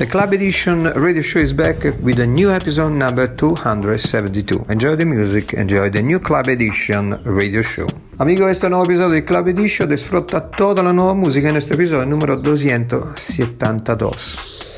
The Club Edition radio show is back with a new episode number 272. Enjoy the music, enjoy the new Club Edition radio show. Amigo, este nuevo episodio del Club Edition disfruta toda la nueva música en este episodio número 272.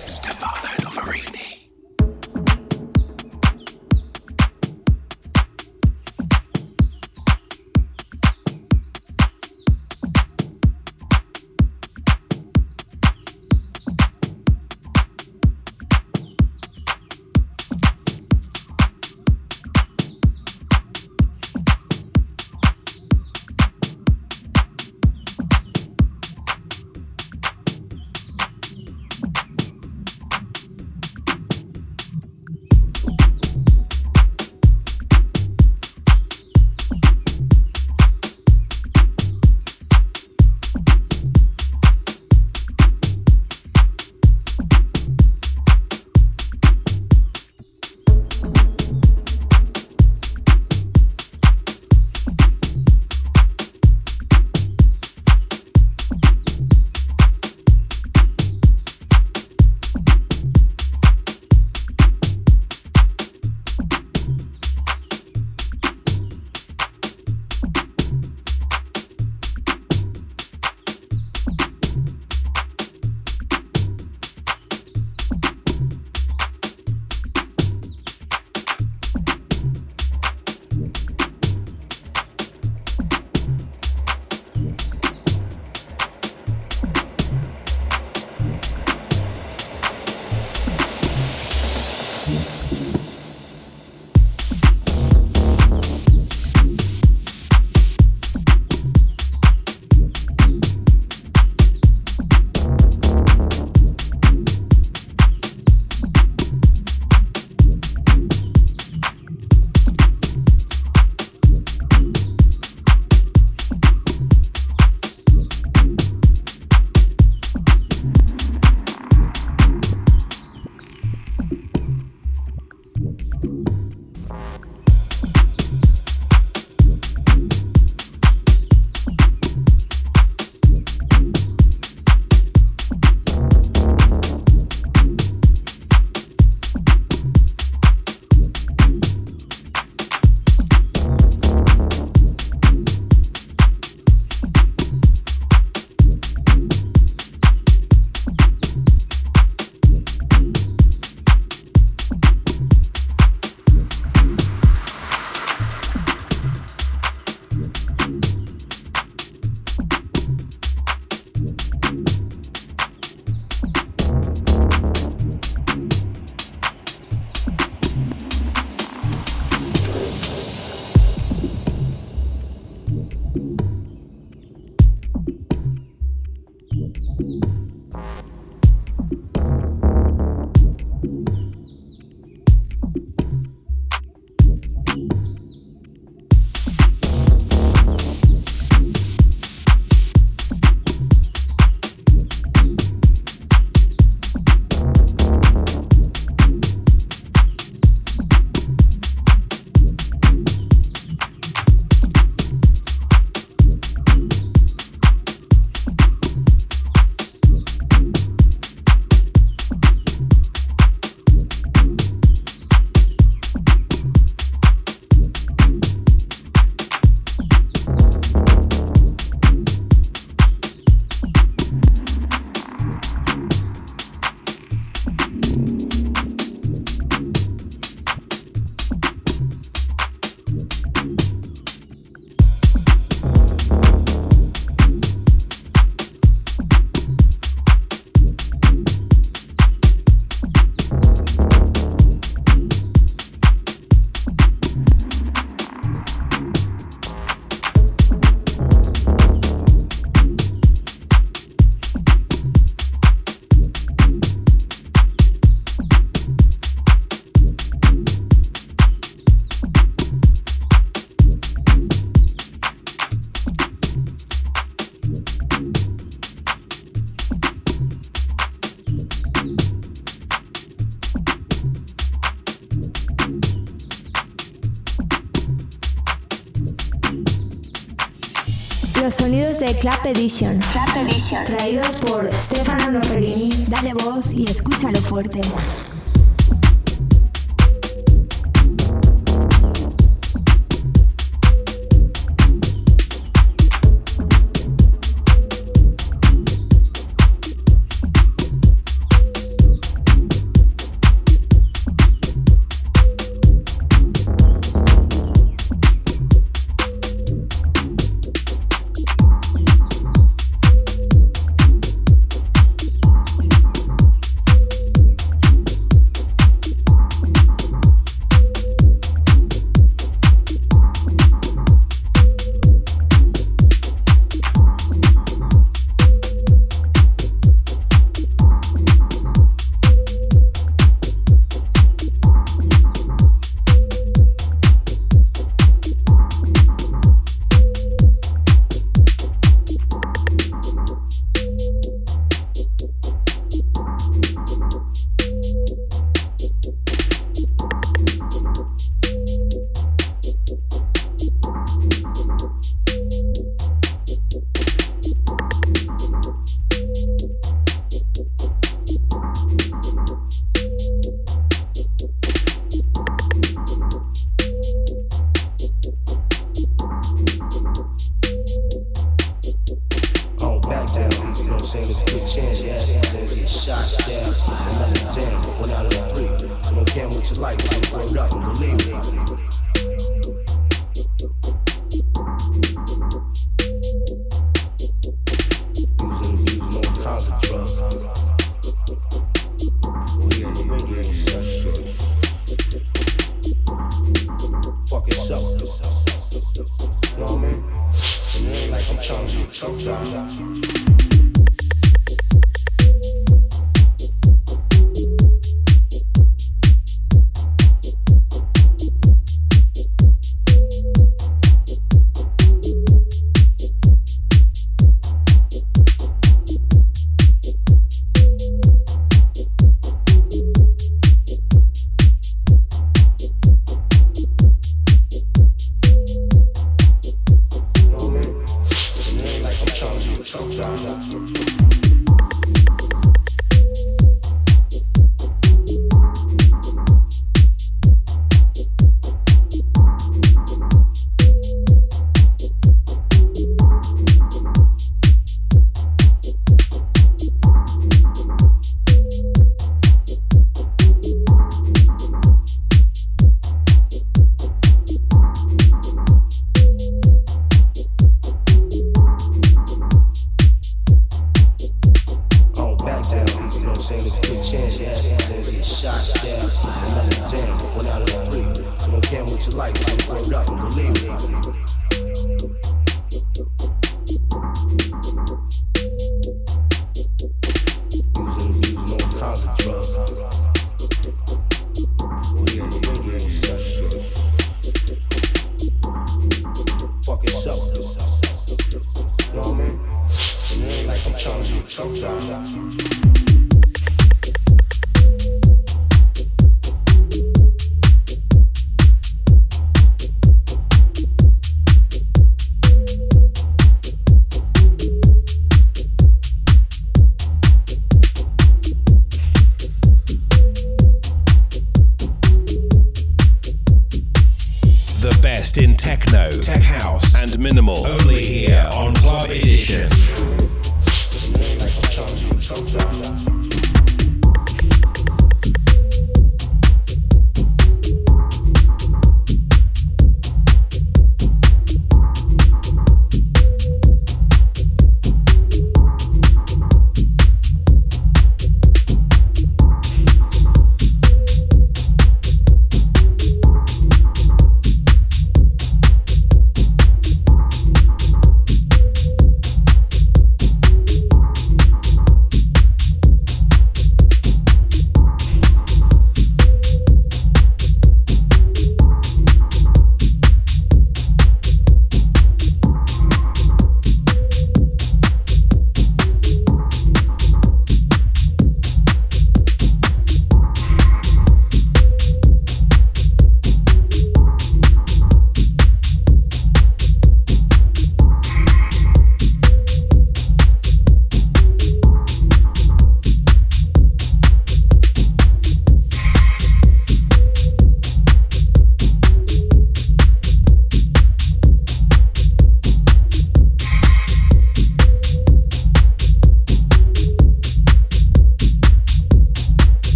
De Clap Edition. Clap Edition. Traídos por Stefano Noferini. Dale voz y escúchalo fuerte. can with your life. grow up and believe me.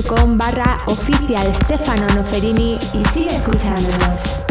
facebook.com barra oficial Stefano Noferini y sigue escuchándonos.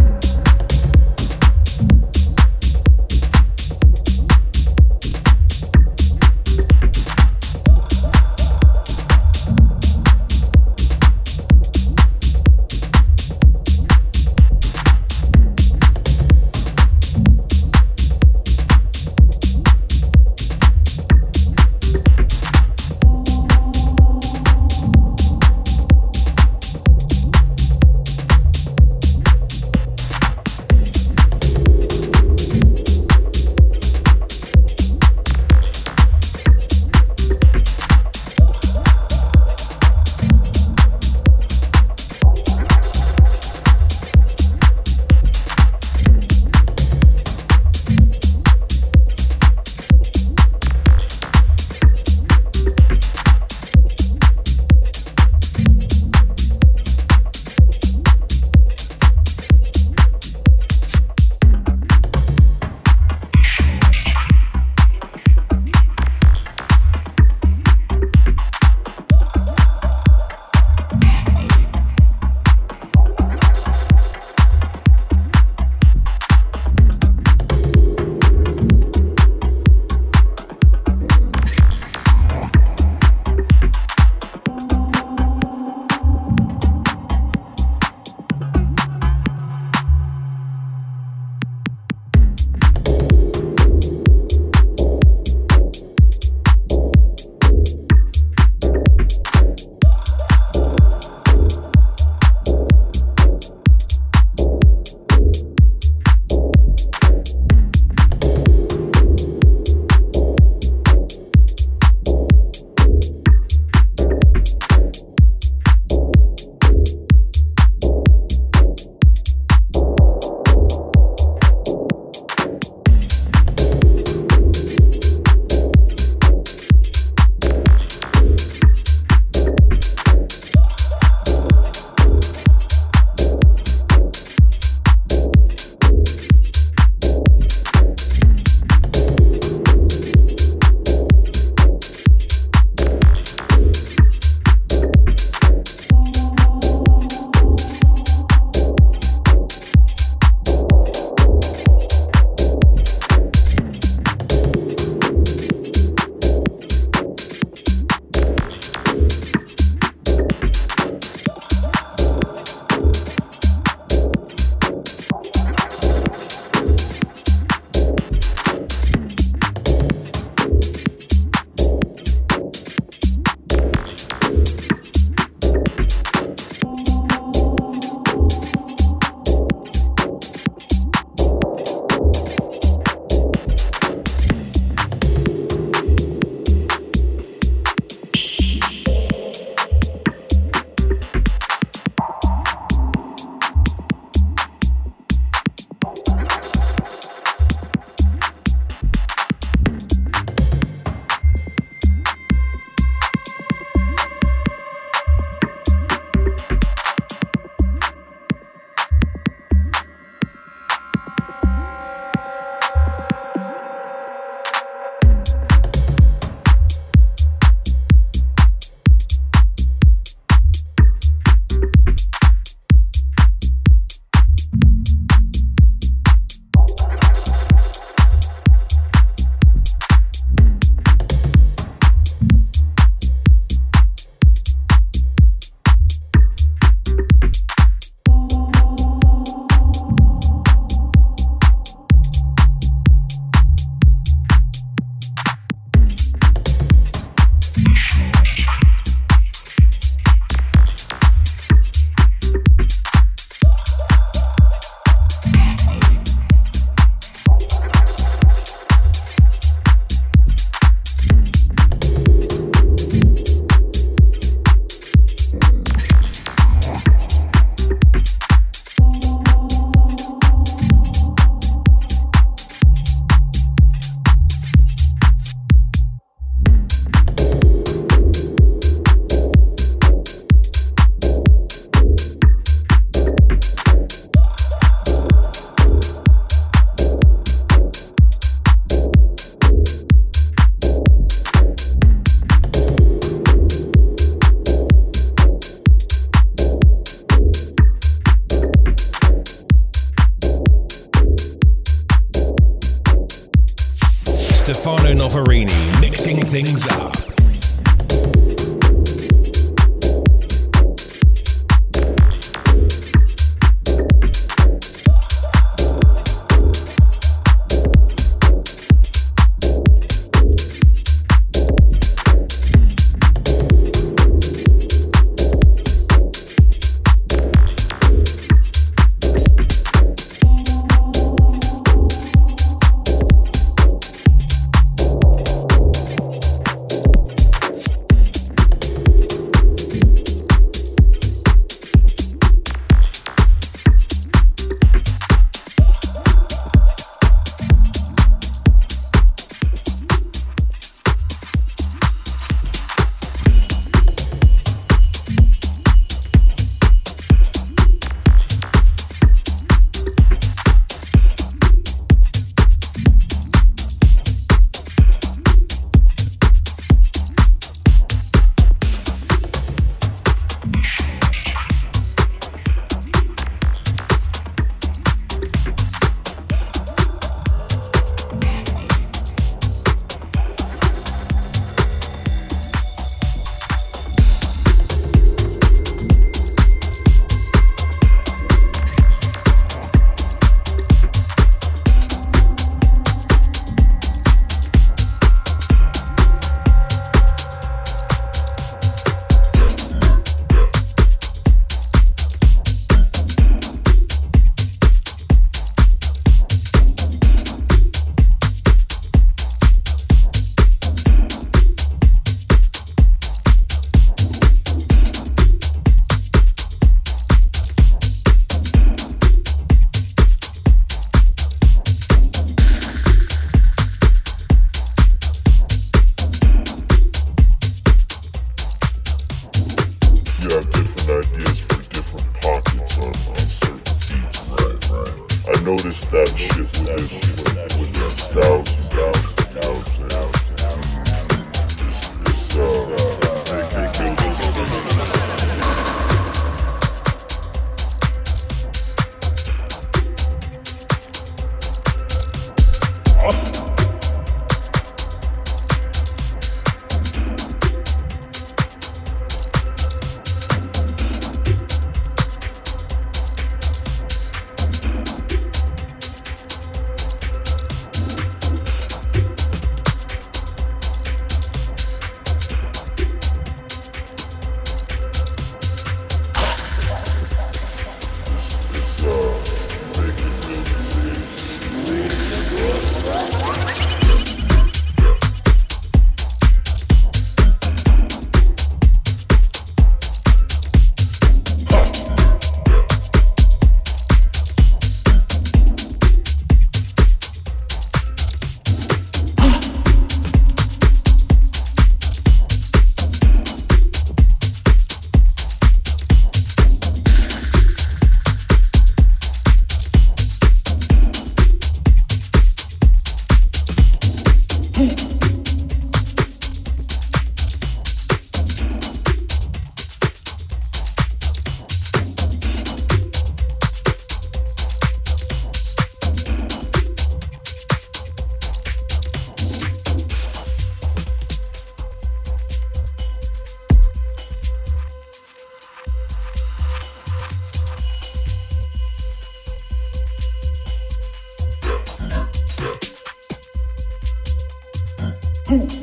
two.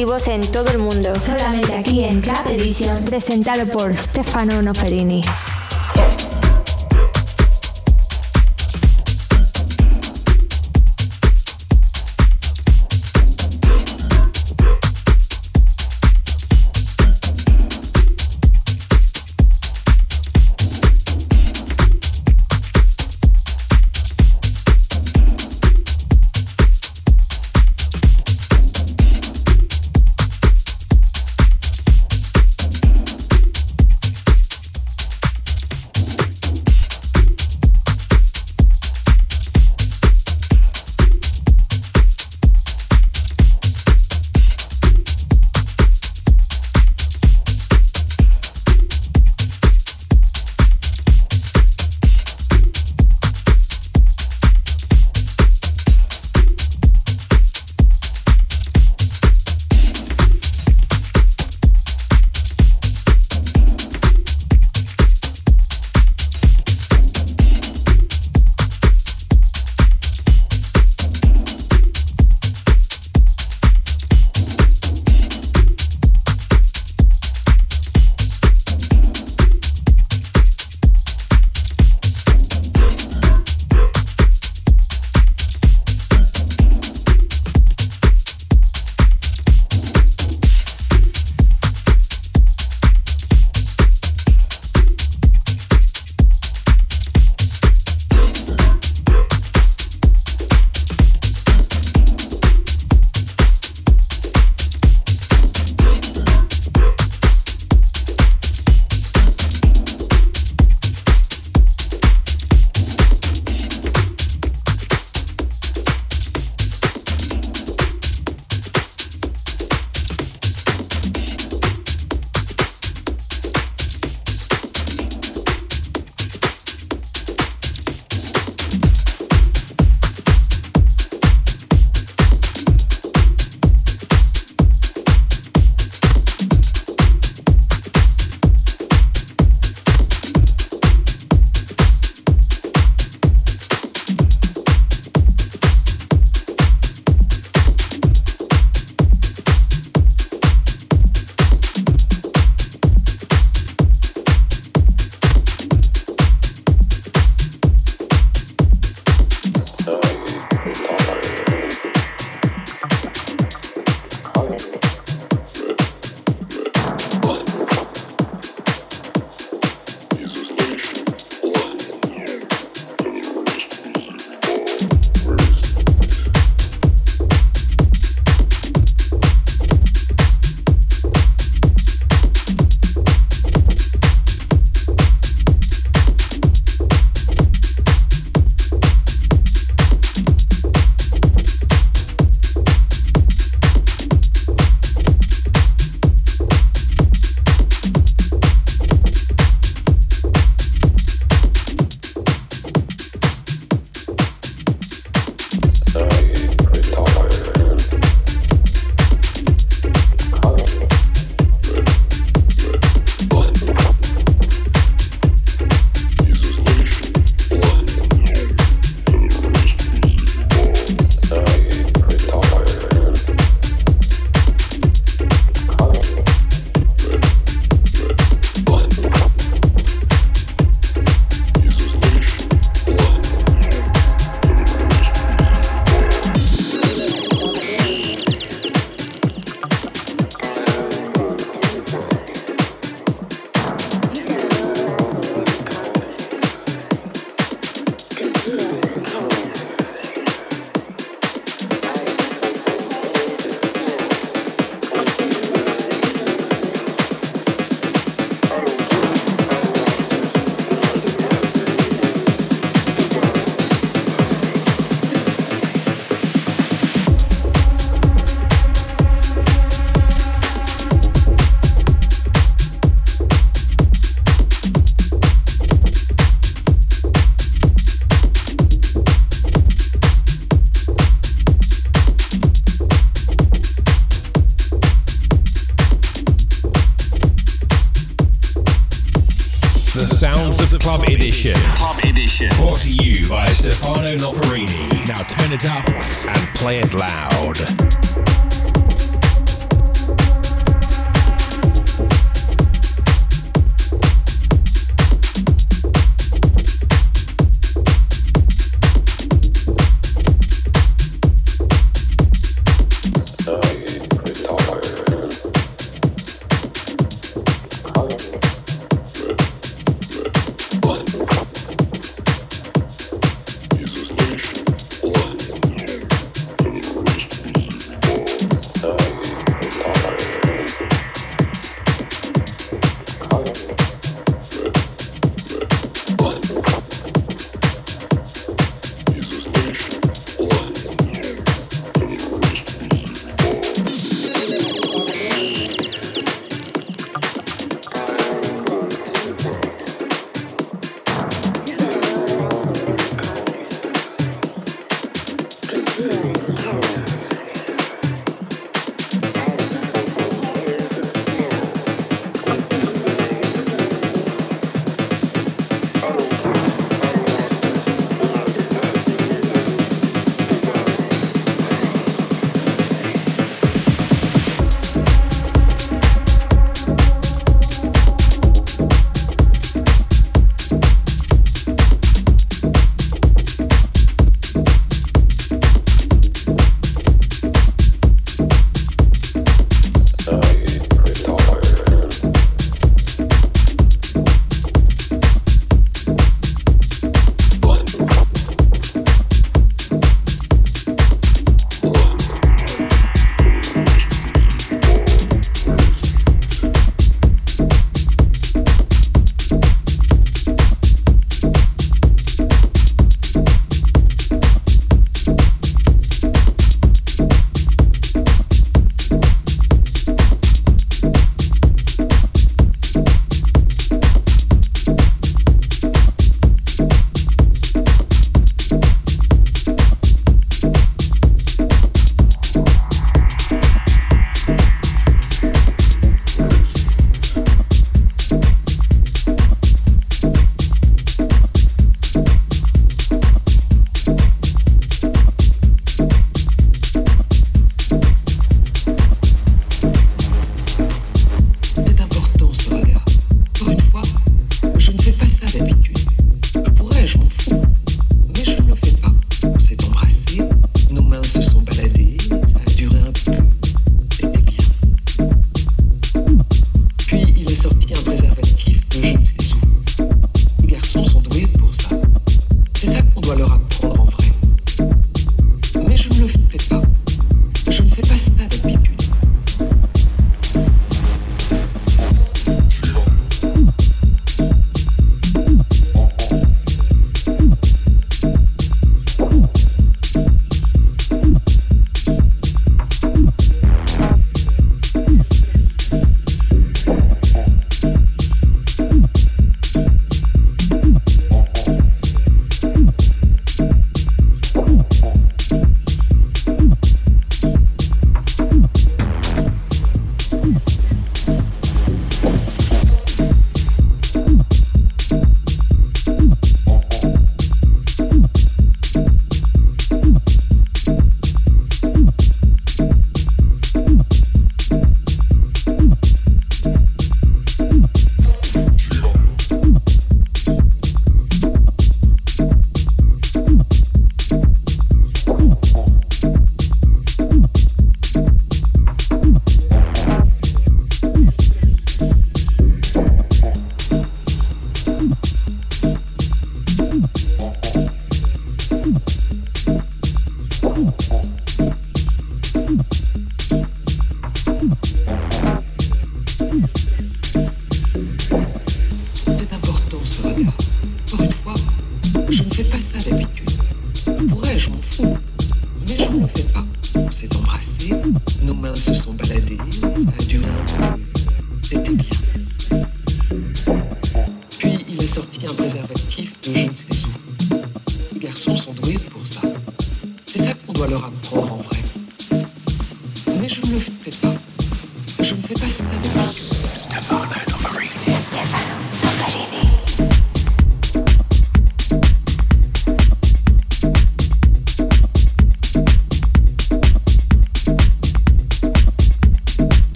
En todo el mundo. Solamente aquí en Club Edition, presentado por Stefano Noferini. Turn it up and play it loud.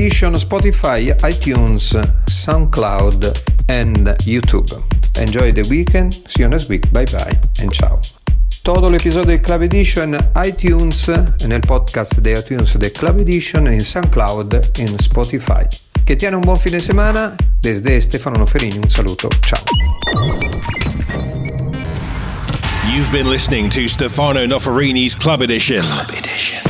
Edition Spotify, iTunes, SoundCloud and YouTube. Enjoy the weekend, see you next week, bye bye and ciao. Todo el episodio de Club Edition iTunes, en el podcast de iTunes de Club Edition, en SoundCloud, en Spotify. Que tiene un buen fin de semana. Desde Stefano Noferini un saluto. Ciao. You've been listening to Stefano Noferini's Club Edition. Club Edition.